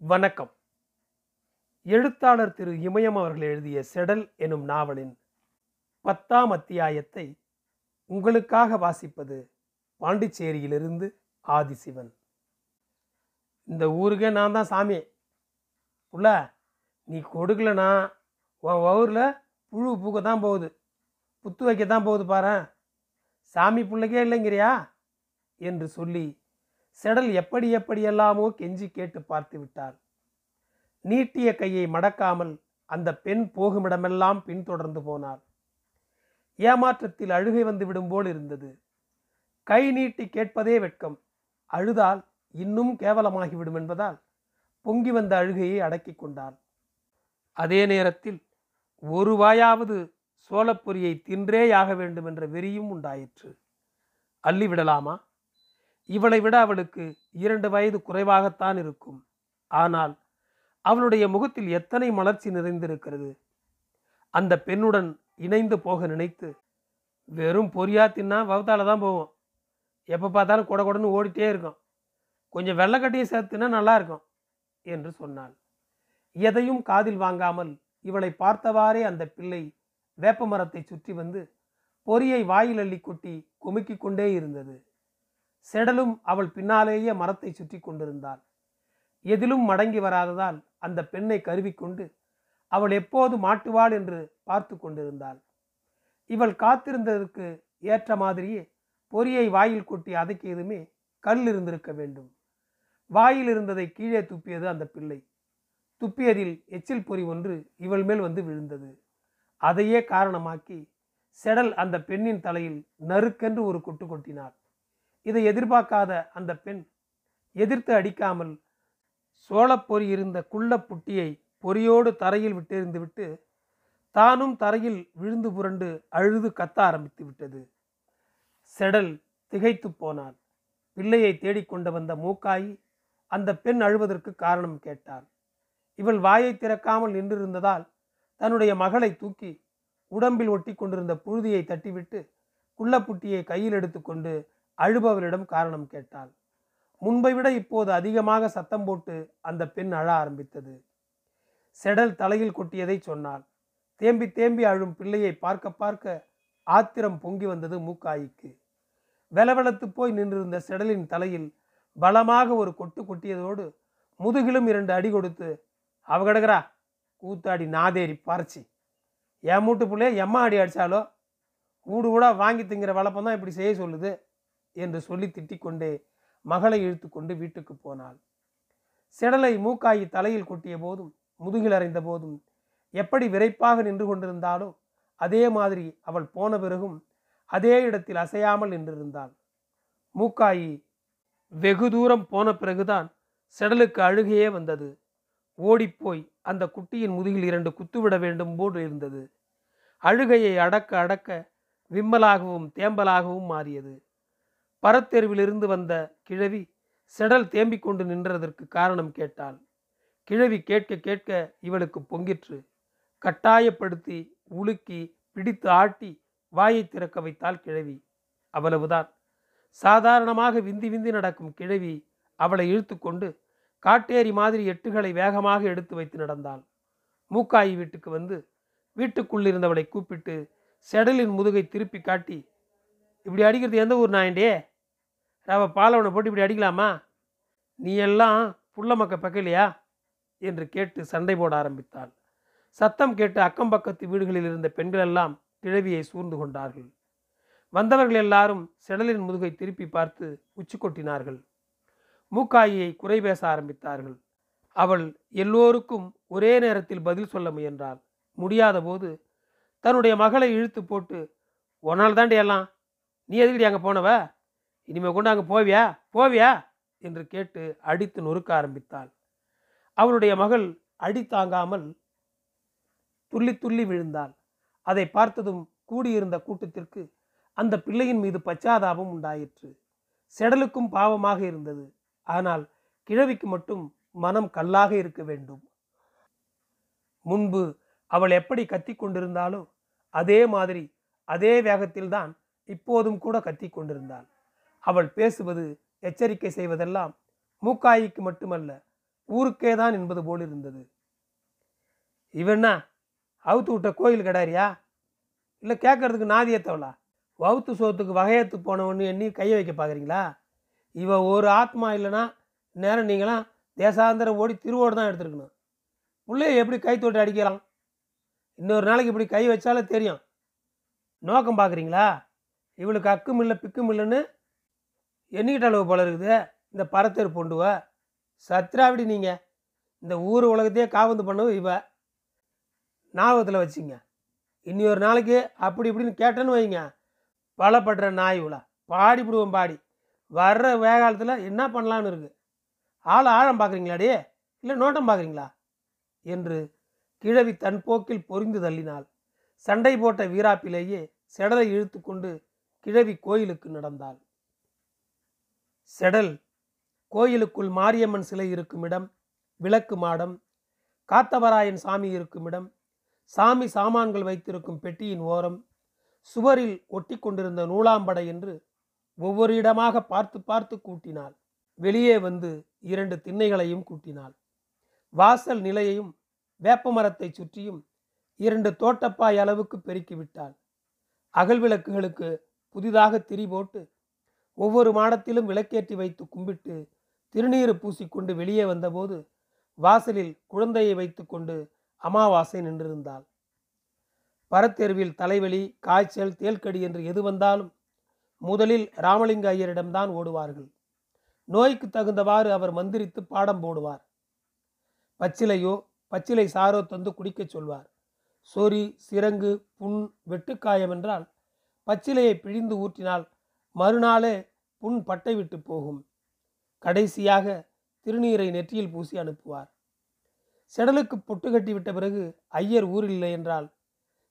வணக்கம். எழுத்தாளர் திரு இமயம் அவர்கள் எழுதிய செடல் எனும் நாவலின் பத்தாம் அத்தியாயத்தை உங்களுக்காக வாசிப்பது பாண்டிச்சேரியிலிருந்து ஆதிசிவன். இந்த ஊருக்கே நான் தான் சாமி. புள்ள நீ கொடுக்கலனா உன் ஊரில் புழு பூக்க தான் போகுது. புத்து வைக்க தான் போகுது பாரேன். சாமி பிள்ளைக்கே இல்லைங்கிறியா? என்று சொல்லி செடல் எப்படி எப்படியெல்லாமோ கெஞ்சி கேட்டு பார்த்து விட்டாள். நீட்டிய கையை மடக்காமல் அந்த பெண் போகுமிடமெல்லாம் பின்தொடர்ந்து போனாள். ஏமாற்றத்தில் அழுகை வந்து விடும் போல் இருந்தது. கை நீட்டி கேட்பதே வெட்கம். அழுதால் இன்னும் கேவலமாகிவிடும் என்பதால் பொங்கி வந்த அழுகையை அடக்கிக் கொண்டாள். அதே நேரத்தில் ஒரு வாயாவது சோளப்பொரியை தின்றேயாக வேண்டும் என்ற வெறியும் உண்டாயிற்று. அள்ளிவிடலாமா? இவளை விட அவளுக்கு இரண்டு வயது குறைவாகத்தான் இருக்கும். ஆனால் அவளுடைய முகத்தில் எத்தனை மலர்ச்சி நிறைந்திருக்கிறது. அந்த பெண்ணுடன் இணைந்து போக நினைத்து வெறும் பொரியா தின்னா வவுத்தால தான் போவோம். எப்போ பார்த்தாலும் கொட கொடன்னு ஓடிட்டே இருக்கும். கொஞ்சம் வெள்ளைக்கட்டியும் சேர்த்துனா நல்லா இருக்கும் என்று சொன்னாள். எதையும் காதில் வாங்காமல் இவளை பார்த்தவாறே அந்த பிள்ளை வேப்ப மரத்தை சுற்றி வந்து பொரியை வாயில் அள்ளி கொட்டி குமுக்கிக் கொண்டே இருந்தது. செடலும் அவள் பின்னாலேயே மரத்தை சுற்றி கொண்டிருந்தாள். எதிலும் மடங்கி வராததால் அந்த பெண்ணை கருவிக்கொண்டு அவள் எப்போது மாட்டுவாள் என்று பார்த்து கொண்டிருந்தாள். இவள் காத்திருந்ததற்கு ஏற்ற மாதிரியே பொரியை வாயில் கொட்டி அதக்கியதுமே கல் இருந்திருக்க வேண்டும். வாயில் இருந்ததை கீழே துப்பியது அந்த பிள்ளை. துப்பியதில் எச்சில் பொறி ஒன்று இவள் மேல் வந்து விழுந்தது. அதையே காரணமாக்கி செடல் அந்த பெண்ணின் தலையில் நறுக்கென்று ஒரு கொட்டு கொட்டினாள். இதை எதிர்பார்க்காத அந்த பெண் எதிர்த்து அடிக்காமல் சோளப்பொறி இருந்த குள்ள புட்டியை பொறியோடு தரையில் விட்டெறிந்து விட்டு தானும் தரையில் விழுந்து புரண்டு அழுது கத்த ஆரம்பித்து விட்டது. செடல் திகைத்து போனாள். பிள்ளையை தேடிக்கொண்டு வந்த மூக்காயி அந்த பெண் அழுவதற்கு காரணம் கேட்டாள். இவள் வாயை திறக்காமல் நின்றிருந்ததால் தன்னுடைய மகளை தூக்கி உடம்பில் ஒட்டி கொண்டிருந்த புழுதியை தட்டிவிட்டு குள்ளப்புட்டியை கையில் எடுத்துக்கொண்டு அழுபவரிடம் காரணம் கேட்டாள். முன்பை விட இப்போது அதிகமாக சத்தம் போட்டு அந்த பெண் அழ ஆரம்பித்தது. செடல் தலையில் கொட்டியதை சொன்னாள். தேம்பி தேம்பி அழும் பிள்ளையை பார்க்க பார்க்க ஆத்திரம் பொங்கி வந்தது மூக்காய்க்கு. வெலவெலத்து போய் நின்றிருந்த செடலின் தலையில் பலமாக ஒரு கொட்டு கொட்டியதோடு முதுகிலும் இரண்டு அடி கொடுத்து அவ கிடக்குறா கூத்தாடி நாதேரி பறிச்சு என் மூட்டு பிள்ளைய எம்மா அடி அடித்தாலோ ஊடு கூட வாங்கி திங்கிற வளப்பம் தான் இப்படி செய்ய சொல்லுது. என்று சொல்லி திட்டிக்கொண்டே மகளை இழுத்து கொண்டு வீட்டுக்கு போனாள். செடலை மூக்காயி தலையில் கொட்டிய போதும் முதுகில் அறைந்த போதும் எப்படி விரைப்பாக நின்று கொண்டிருந்தாலோ அதே மாதிரி அவள் போன பிறகும் அதே இடத்தில் அசையாமல் நின்றிருந்தாள். மூக்காயி வெகு தூரம் போன பிறகுதான் செடலுக்கு அழுகையே வந்தது. ஓடிப்போய் அந்த குட்டியின் முதுகில் இரண்டு குத்துவிட வேண்டும் போல் இருந்தது. அழுகையை அடக்க அடக்க விம்மலாகவும் தேம்பலாகவும் மாறியது. பரத்தெருவிலிருந்து வந்த கிழவி செடல் தேம்பிக் கொண்டு நின்றதற்கு காரணம் கேட்டாள். கிழவி கேட்க கேட்க இவளுக்கு பொங்கிற்று. கட்டாயப்படுத்தி உலுக்கி பிடித்து ஆட்டி வாயை திறக்க வைத்தாள் கிழவி. அவ்வளவுதான். சாதாரணமாக விந்தி விந்தி நடக்கும் கிழவி அவளை இழுத்து கொண்டு காட்டேரி மாதிரி எட்டுகளை வேகமாக எடுத்து வைத்து நடந்தாள். மூக்காயி வீட்டுக்கு வந்து வீட்டுக்குள்ளிருந்தவளை கூப்பிட்டு செடலின் முதுகை திருப்பி காட்டி இப்படி அடிக்கிறது எந்த ஊர் நாயண்டே ராவ பாலவனை போட்டு இப்படி அடிக்கலாமா? நீ எல்லாம் புள்ள மக்க பக்கலையா என்று கேட்டு சண்டை போட ஆரம்பித்தாள். சத்தம் கேட்டு அக்கம் பக்கத்து வீடுகளில் இருந்த பெண்கள் எல்லாம் கிழவியை சூழ்ந்து கொண்டார்கள். வந்தவர்கள் எல்லாரும் செடலின் முதுகை திருப்பி பார்த்து உச்சி கொட்டினார்கள் மூக்காயியை குறை பேச ஆரம்பித்தார்கள். அவள் எல்லோருக்கும் ஒரே நேரத்தில் பதில் சொல்ல முயன்றாள். முடியாத போது தன்னுடைய மகளை இழுத்து போட்டு ஒன்னால் தாண்டி எல்லாம் நீ எதுக்கடி அங்கே போனவ? இனிமே கொண்டு அங்கே போவியா? போவியா? என்று கேட்டு அடித்து நொறுக்க ஆரம்பித்தாள். அவளுடைய மகள் அடி தாங்காமல் துள்ளி துள்ளி விழுந்தாள். அதை பார்த்ததும் கூடியிருந்த கூட்டத்திற்கு அந்த பிள்ளையின் மீது பச்சாதாபம் உண்டாயிற்று. செடலுக்கும் பாவமாக இருந்தது. ஆனால் கிழவிக்கு மட்டும் மனம் கல்லாக இருக்க வேண்டும். முன்பு அவள் எப்படி கத்தி கொண்டிருந்தாலோ அதே மாதிரி அதே வேகத்தில்தான் இப்போதும் கூட கத்தி கொண்டிருந்தாள் அவள் பேசுவது எச்சரிக்கை செய்வதெல்லாம் மூக்காயிக்கு மட்டுமல்ல ஊருக்கே தான் என்பது போல் இருந்தது. இவன்னா அவுத்து விட்ட கோயில் கிடாரியா? இல்லை கேட்கறதுக்கு நாதியத்தவளா வவுத்து சோத்துக்கு வகையத்து போனவன்னு எண்ணி கையை வைக்க பார்க்குறீங்களா இவ ஒரு ஆத்மா இல்லைன்னா நேரம் நீங்களாம் தேசாந்திரம் ஓடி திருவோடு தான் எடுத்துருக்கணும். பிள்ளைய எப்படி கை தொட்டு அடிக்கலாம்? இன்னொரு நாளைக்கு இப்படி கை வச்சாலே தெரியும். நோக்கம் பார்க்குறீங்களா இவளுக்கு அக்கும் இல்லை பிக்கும் இல்லைன்னு எண்ணிக்கிட்ட அளவு போல இருக்குது. இந்த பரத்தேர் பொண்டுவ? சத்ராவிடி நீங்கள் இந்த ஊர் உலகத்தையே காவந்து பண்ணவும் இவ. ஞாபகத்தில் வச்சுங்க. இனி ஒரு நாளைக்கு அப்படி இப்படின்னு கேட்டேன்னு வைங்க. பலப்படுற நாய் உலா பாடி விடுவோம் பாடி. வர்ற வேகாலத்தில் என்ன பண்ணலான்னு இருக்குது ஆள் ஆழம் பார்க்குறீங்களாடி இல்லை நோட்டம் பார்க்குறீங்களா என்று கிழவி தன் போக்கில் பொறிந்து தள்ளினாள். சண்டை போட்ட வீராப்பிலேயே செடலை இழுத்து கொண்டு கிழவி கோயிலுக்கு நடந்தாள். செடல் கோயிலுக்குள் மாரியம்மன் சிலை இருக்கும் இடம் விளக்கு மாடம் காத்தவராயன் சாமி இருக்கும் இடம் சாமி சாமான்கள் வைத்திருக்கும் பெட்டியின் ஓரம் சுவரில் ஒட்டி கொண்டிருந்த நூலாம்படை என்று ஒவ்வொரு இடமாக பார்த்து பார்த்து கூட்டினாள். வெளியே வந்து இரண்டு திண்ணைகளையும் கூட்டினாள். வாசல் நிலையையும் வேப்ப மரத்தை சுற்றியும் இரண்டு தோட்டப்பாய் அளவுக்கு பெருக்கிவிட்டாள் அகல் விளக்குகளுக்கு புதிதாக திரி போட்டு ஒவ்வொரு மாடத்திலும் விளக்கேற்றி வைத்து கும்பிட்டு திருநீறு பூசிக்கொண்டு வெளியே வந்தபோது வாசலில் குழந்தையை வைத்துக்கொண்டு அமாவாசை நின்றிருந்தாள். பரத்தேர்வில் தலைவலி காய்ச்சல் தேல்கடி என்று எது வந்தாலும் முதலில் ராமலிங்க ஐயரிடம்தான் ஓடுவார்கள். நோய்க்கு தகுந்தவாறு அவர் மந்திரித்து பாடம் போடுவார். பச்சிலையோ பச்சிலை சாரோ தந்து குடிக்கச் சொல்வார். சொறி சிரங்கு புண் வெட்டுக்காயம் என்றால் பச்சிலையை பிழிந்து ஊற்றினால் மறுநாளே புண் பட்டை விட்டு போகும். கடைசியாக திருநீரை நெற்றியில் பூசி அனுப்புவார். செடலுக்கு பொட்டு கட்டி விட்ட பிறகு ஐயர் ஊரில் இல்லை என்றால்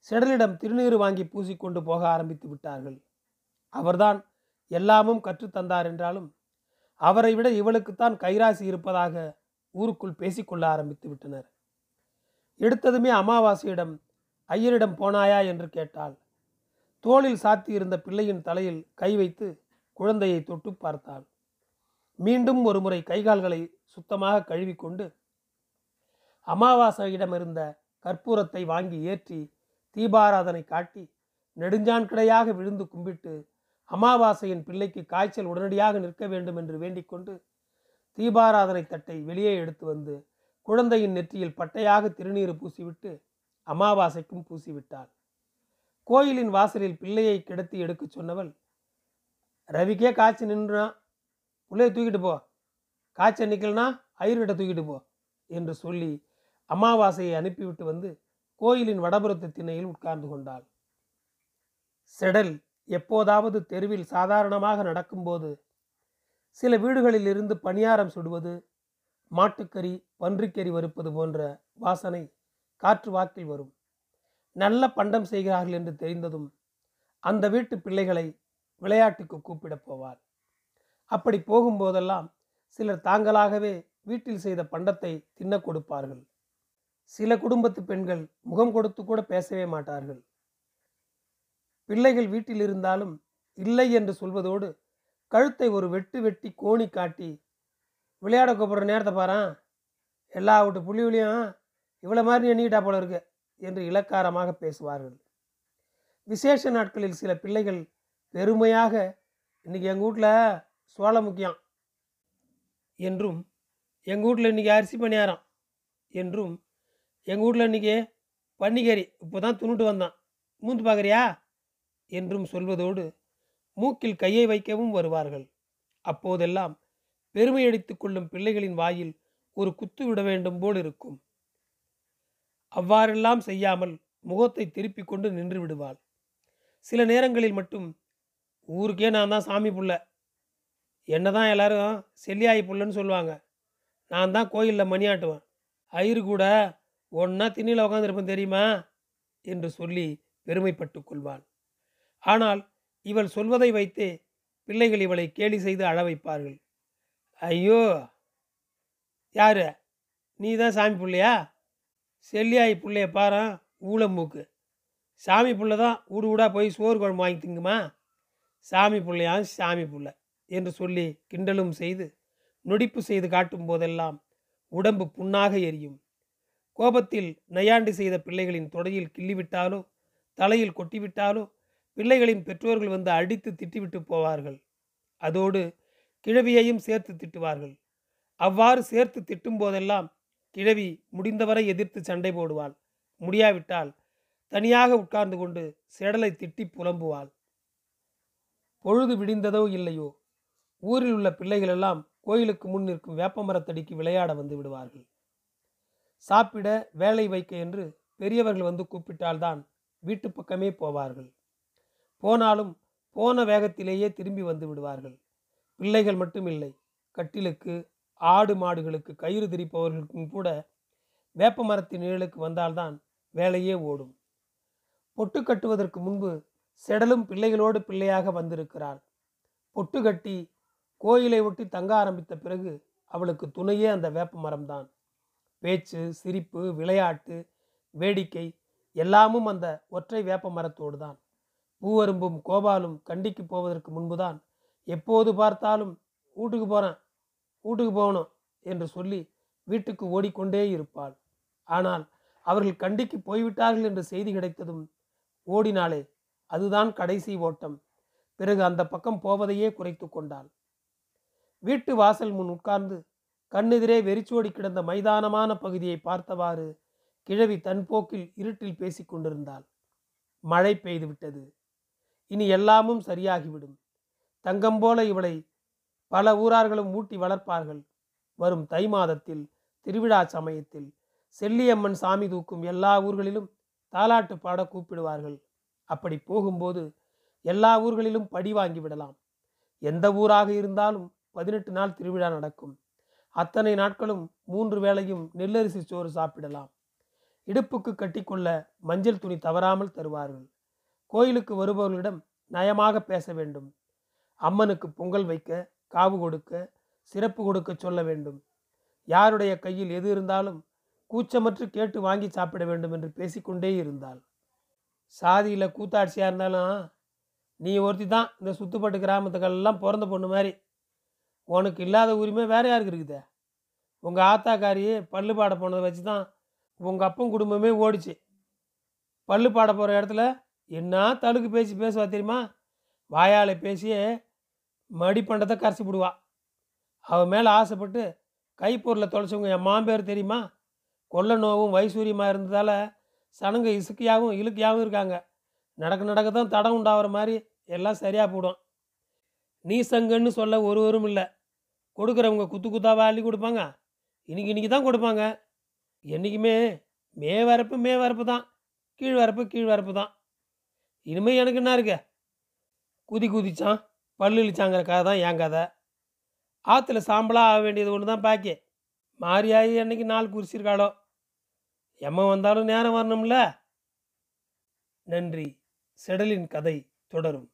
செடலிடம் திருநீர் வாங்கி பூசிக்கொண்டு போக ஆரம்பித்து விட்டார்கள். அவர்தான் எல்லாமும் கற்றுத்தந்தார் என்றாலும் அவரை விட இவளுக்குத்தான் கைராசி இருப்பதாக ஊருக்குள் பேசிக்கொள்ள ஆரம்பித்து விட்டனர். எடுத்ததுமே அமாவாசையிடம் ஐயரிடம் போனாயா? என்று கேட்டாள். தோளில் சாத்தியிருந்த பிள்ளையின் தலையில் கை வைத்து குழந்தையை தொட்டு பார்த்தாள். மீண்டும் ஒருமுறை கைகால்களை சுத்தமாக கழுவிக்கொண்டு அமாவாசையிடமிருந்த கற்பூரத்தை வாங்கி ஏற்றி தீபாராதனை காட்டி நெடுஞ்சான் கிடையாக விழுந்து கும்பிட்டு அமாவாசையின் பிள்ளைக்கு காய்ச்சல் உடனடியாக நிற்க வேண்டும் என்று வேண்டிக்கொண்டு தீபாராதனை தட்டை வெளியே எடுத்து வந்து குழந்தையின் நெற்றியில் பட்டையாக திருநீறு பூசிவிட்டு அமாவாசைக்கும் பூசிவிட்டாள். கோயிலின் வாசலில் பிள்ளையை கிடத்தி எடுக்கச் சொன்னவள் ரவிக்கே காய்ச்சி நின்றான் பிள்ளையை தூக்கிட்டு போ. காய்ச்சல் நிற்கலனா ஐயர்கிட்ட தூக்கிட்டு போ என்று சொல்லி அமாவாசையை அனுப்பிவிட்டு வந்து கோயிலின் வடபுறத்து திண்ணையில் உட்கார்ந்து கொண்டாள். செடல் எப்போதாவது தெருவில் சாதாரணமாக நடக்கும்போது சில வீடுகளில் இருந்து பணியாரம் சுடுவது மாட்டுக்கறி பன்றிக்கறி வறுப்பது போன்ற வாசனை காற்று வாக்கில் வரும். நல்ல பண்டம் செய்கிறார்கள் என்று தெரிந்ததும் அந்த வீட்டு பிள்ளைகளை விளையாட்டுக்கு கூப்பிடப் போவார். அப்படி போகும்போதெல்லாம் சிலர் தாங்களாகவே வீட்டில் செய்த பண்டத்தை தின்ன கொடுப்பார்கள். சில குடும்பத்து பெண்கள் முகம் கொடுத்து கூட பேசவே மாட்டார்கள். பிள்ளைகள் வீட்டில் இருந்தாலும் இல்லை என்று சொல்வதோடு கழுத்தை ஒரு வெட்டு வெட்டி கோணி காட்டி விளையாட கூப்பிட்ற நேரத்தை பாரான். எல்லா விட்டு புள்ளிவிலையும் இவ்வளோ மாதிரி எண்ணிக்கிட்டா போல இருக்கு. என்று இலக்காரமாக பேசுவார்கள். விசேஷ நாட்களில் சில பிள்ளைகள் பெருமையாக இன்னைக்கு எங்கள் வீட்டில் சோழ முக்கியம் என்றும் எங்கள் வீட்டில் இன்றைக்கி அரிசி பணியாரம் என்றும் எங்கள் வீட்டில் இன்றைக்கி பன்னிக்கறி இப்போ தான் துணுட்டு வந்தான். மூந்து பார்க்குறியா என்றும் சொல்வதோடு மூக்கில் கையை வைக்கவும் வருவார்கள். அப்போதெல்லாம் பெருமை கொள்ளும் பிள்ளைகளின் வாயில் ஒரு குத்து விட வேண்டும் போல் இருக்கும். அவ்வாறெல்லாம் செய்யாமல் முகத்தை திருப்பிக் கொண்டு நின்று விடுவாள். சில நேரங்களில் மட்டும் ஊருக்கே நான் தான் சாமி புள்ள. என்ன தான் எல்லாரும் செல்லியாயி புள்ளன்னு சொல்லுவாங்க. நான் தான் கோயிலில் மணியாட்டுவேன் ஐயரு கூட ஒன்றா திண்ணியில் உட்காந்துருப்பேன் தெரியுமா? என்று சொல்லி பெருமைப்பட்டு கொள்வாள். ஆனால் இவள் சொல்வதை வைத்தே பிள்ளைகள் இவளை கேலி செய்து அழ வைப்பார்கள். ஐயோ! யாரு? நீ தான் சாமி பிள்ளையா? செல்லியாய் பிள்ளைய பாரு ஊளம்பூக்கு சாமி புள்ள தான் ஊடு ஊடாக போய் சோறு குழம்பு வாங்கி திங்குமா? சாமி பிள்ளையா சாமி புள்ள என்று சொல்லி கிண்டலும் செய்து நொடிப்பு செய்து காட்டும் போதெல்லாம் உடம்பு புண்ணாக எரியும். கோபத்தில் நையாண்டி செய்த பிள்ளைகளின் தொடையில் கிள்ளிவிட்டாலோ தலையில் கொட்டிவிட்டாலோ பிள்ளைகளின் பெற்றோர்கள் வந்து அடித்து திட்டிவிட்டு போவார்கள். அதோடு கிழவியையும் சேர்த்து திட்டுவார்கள். அவ்வாறு சேர்த்து திட்டும் போதெல்லாம் கிழவி முடிந்தவரை எதிர்த்து சண்டை போடுவாள். முடியாவிட்டால் தனியாக உட்கார்ந்து கொண்டு செடலை திட்டி புலம்புவாள். பொழுது விடிந்ததோ இல்லையோ ஊரில் உள்ள பிள்ளைகள் எல்லாம் கோயிலுக்கு முன் நிற்கும் வேப்பமரத்தடிக்கு விளையாட வந்து விடுவார்கள். சாப்பிட வேலை வைக்க என்று பெரியவர்கள் வந்து கூப்பிட்டால்தான் வீட்டு பக்கமே போவார்கள். போனாலும் போன வேகத்திலேயே திரும்பி வந்து விடுவார்கள். பிள்ளைகள் மட்டுமில்லை கட்டிலுக்கு ஆடு மாடுகளுக்கு கயிறு திரிப்பவர்களுக்கும் கூட வேப்ப மரத்தின் நிழலுக்கு வந்தால்தான் வேலையே ஓடும். பொட்டு கட்டுவதற்கு முன்பு செடலும் பிள்ளைகளோடு பிள்ளையாக வந்திருக்கிறாள். பொட்டு கட்டி கோயிலை ஒட்டி தங்க ஆரம்பித்த பிறகு அவளுக்கு துணையே அந்த வேப்ப மரம்தான். பேச்சு சிரிப்பு விளையாட்டு வேடிக்கை எல்லாமும் அந்த ஒற்றை வேப்ப மரத்தோடு தான் பூவரும்பும் கோபாலும் கண்டிக்கு போவதற்கு முன்புதான் எப்போது பார்த்தாலும் வீட்டுக்கு போகிறேன் வீட்டுக்கு போகணும் என்று சொல்லி வீட்டுக்கு ஓடிக்கொண்டே இருப்பாள். ஆனால் அவர்கள் கண்டிக்கு போய்விட்டார்கள் என்று செய்தி கிடைத்ததும் ஓடினாளே அதுதான் கடைசி ஓட்டம். பிறகு அந்த பக்கம் போவதையே குறைத்து கொண்டாள். வீட்டு வாசல் முன் உட்கார்ந்து கண்ணெதிரே வெறிச்சோடி கிடந்த மைதானமான பகுதியை பார்த்தவாறு கிழவி தன் போக்கில் இருட்டில் பேசிக் கொண்டிருந்தாள். மழை பெய்துவிட்டது. இனி எல்லாமும் சரியாகிவிடும். தங்கம் போல இவளை பல ஊரார்களும் ஊட்டி வளர்ப்பார்கள். வரும் தை மாதத்தில் திருவிழா சமயத்தில் செல்லியம்மன் சாமி தூக்கும் எல்லா ஊர்களிலும் தாலாட்டு பாட கூப்பிடுவார்கள். அப்படி போகும்போது எல்லா ஊர்களிலும் படி வாங்கி விடலாம். எந்த ஊராக இருந்தாலும் பதினெட்டு நாள் திருவிழா நடக்கும். அத்தனை நாட்களும் மூன்று வேளையும் நெல்லரிசி சோறு சாப்பிடலாம். இடுப்புக்கு கட்டிக்கொள்ள மஞ்சள் துணி தவறாமல் தருவார்கள். கோயிலுக்கு வருபவர்களிடம் நயமாக பேச வேண்டும். அம்மனுக்கு பொங்கல் வைக்க காவு கொடுக்க சிறப்பு கொடுக்க சொல்ல வேண்டும். யாருடைய கையில் எது இருந்தாலும் கூச்சமற்று கேட்டு வாங்கி சாப்பிட வேண்டும் என்று பேசிக்கொண்டே இருந்தாள். சாதியில் கூத்தாட்சியாக இருந்தாலும் நீ ஒருத்தி தான் இந்த சுத்துப்பட்டு கிராமத்துக்கெல்லாம் பிறந்த பொண்ணு மாதிரி. உனக்கு இல்லாத உரிமை வேற யாருக்கு இருக்குதே? உங்கள் ஆத்தாக்காரி பல்லு பாட போனதை வச்சு தான் உங்கள் அப்பன் குடும்பமே ஓடிச்சு. பல்லு பாட போகிற இடத்துல என்ன தழுக்கு பேசி பேசுவா தெரியுமா? வாயால் பேசியே மடிப்பண்டத்தை கரைச்சி விடுவா. அவன் மேலே ஆசைப்பட்டு கைப்பொருளை தொலைச்சவங்க என் மாம்பேர் தெரியுமா? கொள்ள நோவும் வைசூரியமாக இருந்ததால் சனங்க இசுக்கியாகவும் இழுக்கியாகவும் இருக்காங்க. நடக்க நடக்க தான் தடம் உண்டாகிற மாதிரி எல்லாம் சரியாக போடும். நீ சங்கன்னு சொல்ல ஒருவரும் இல்லை. கொடுக்குறவங்க குத்து குத்தாக அள்ளி கொடுப்பாங்க? இன்னைக்கு இன்னைக்கு தான் கொடுப்பாங்க. என்றைக்குமே மே வரப்பு மே வரப்பு தான். கீழ் வரப்பு கீழ் வரப்பு தான். இனிமேல் எனக்கு என்ன இருக்கு? குதி குதிச்சான். பல்லு இழிச்சாங்கிற கதை தான் என் கதை. ஆற்றுல சாம்பலாக ஆக வேண்டியது ஒன்று தான் பாக்கி. மாரியாயி அன்னைக்கு நாள் குறிச்சிருக்காளோ? எம்ம வந்தாலும் நேரம் வரணும்ல? நன்றி. செடலின் கதை தொடரும்.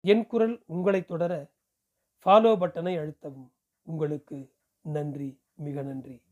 என் குரல் உங்களை தொடர ஃபாலோ பட்டனை அழுத்தவும். உங்களுக்கு நன்றி மிக நன்றி.